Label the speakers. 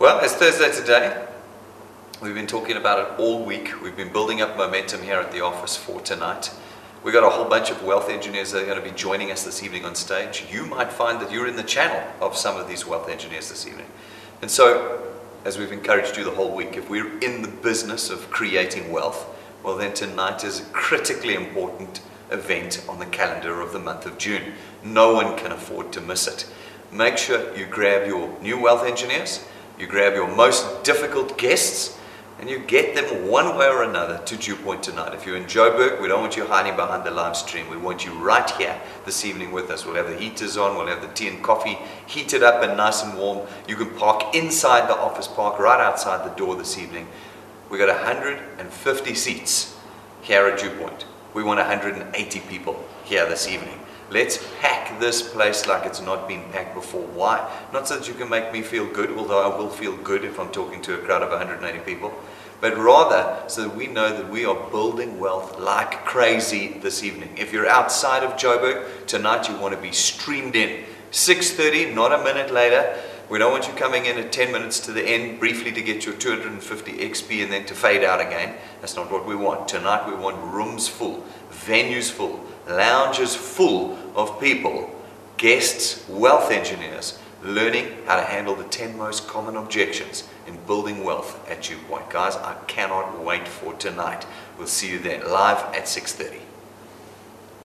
Speaker 1: Well, it's Thursday today. We've been talking about it all week. We've been building up momentum here at the office for tonight. We've got a whole bunch of wealth engineers that are going to be joining us this evening on stage. You might find that you're in the channel of some of these wealth engineers this evening. And so, as we've encouraged you the whole week, if we're in the business of creating wealth, well, then tonight is a critically important event on the calendar of the month of June. No one can afford to miss it. Make sure you grab your new wealth engineers, you grab your most difficult guests, and you get them one way or another to Dew Point tonight. If you're in Joburg, we don't want you hiding behind the live stream. We want you right here this evening with us. We'll have the heaters on, we'll have the tea and coffee heated up and nice and warm. You can park inside the office park right outside the door this evening. We've got 150 seats here at Dew Point. We want 180 people here this evening. Let's pack this place like it's not been packed before. Why? Not so that you can make me feel good, although I will feel good if I'm talking to a crowd of 180 people, but rather so that we know that we are building wealth like crazy this evening. If you're outside of Joburg tonight, you want to be streamed in. 6:30, not a minute later. We don't want you coming in at 10 minutes to the end briefly to get your 250 XP and then to fade out again. That's not what we want. Tonight we want rooms full, venues full, lounges full of people, guests, wealth engineers, learning how to handle the 10 most common objections in building wealth at Dew Point. Guys, I cannot wait for tonight. We'll see you then live at 6:30.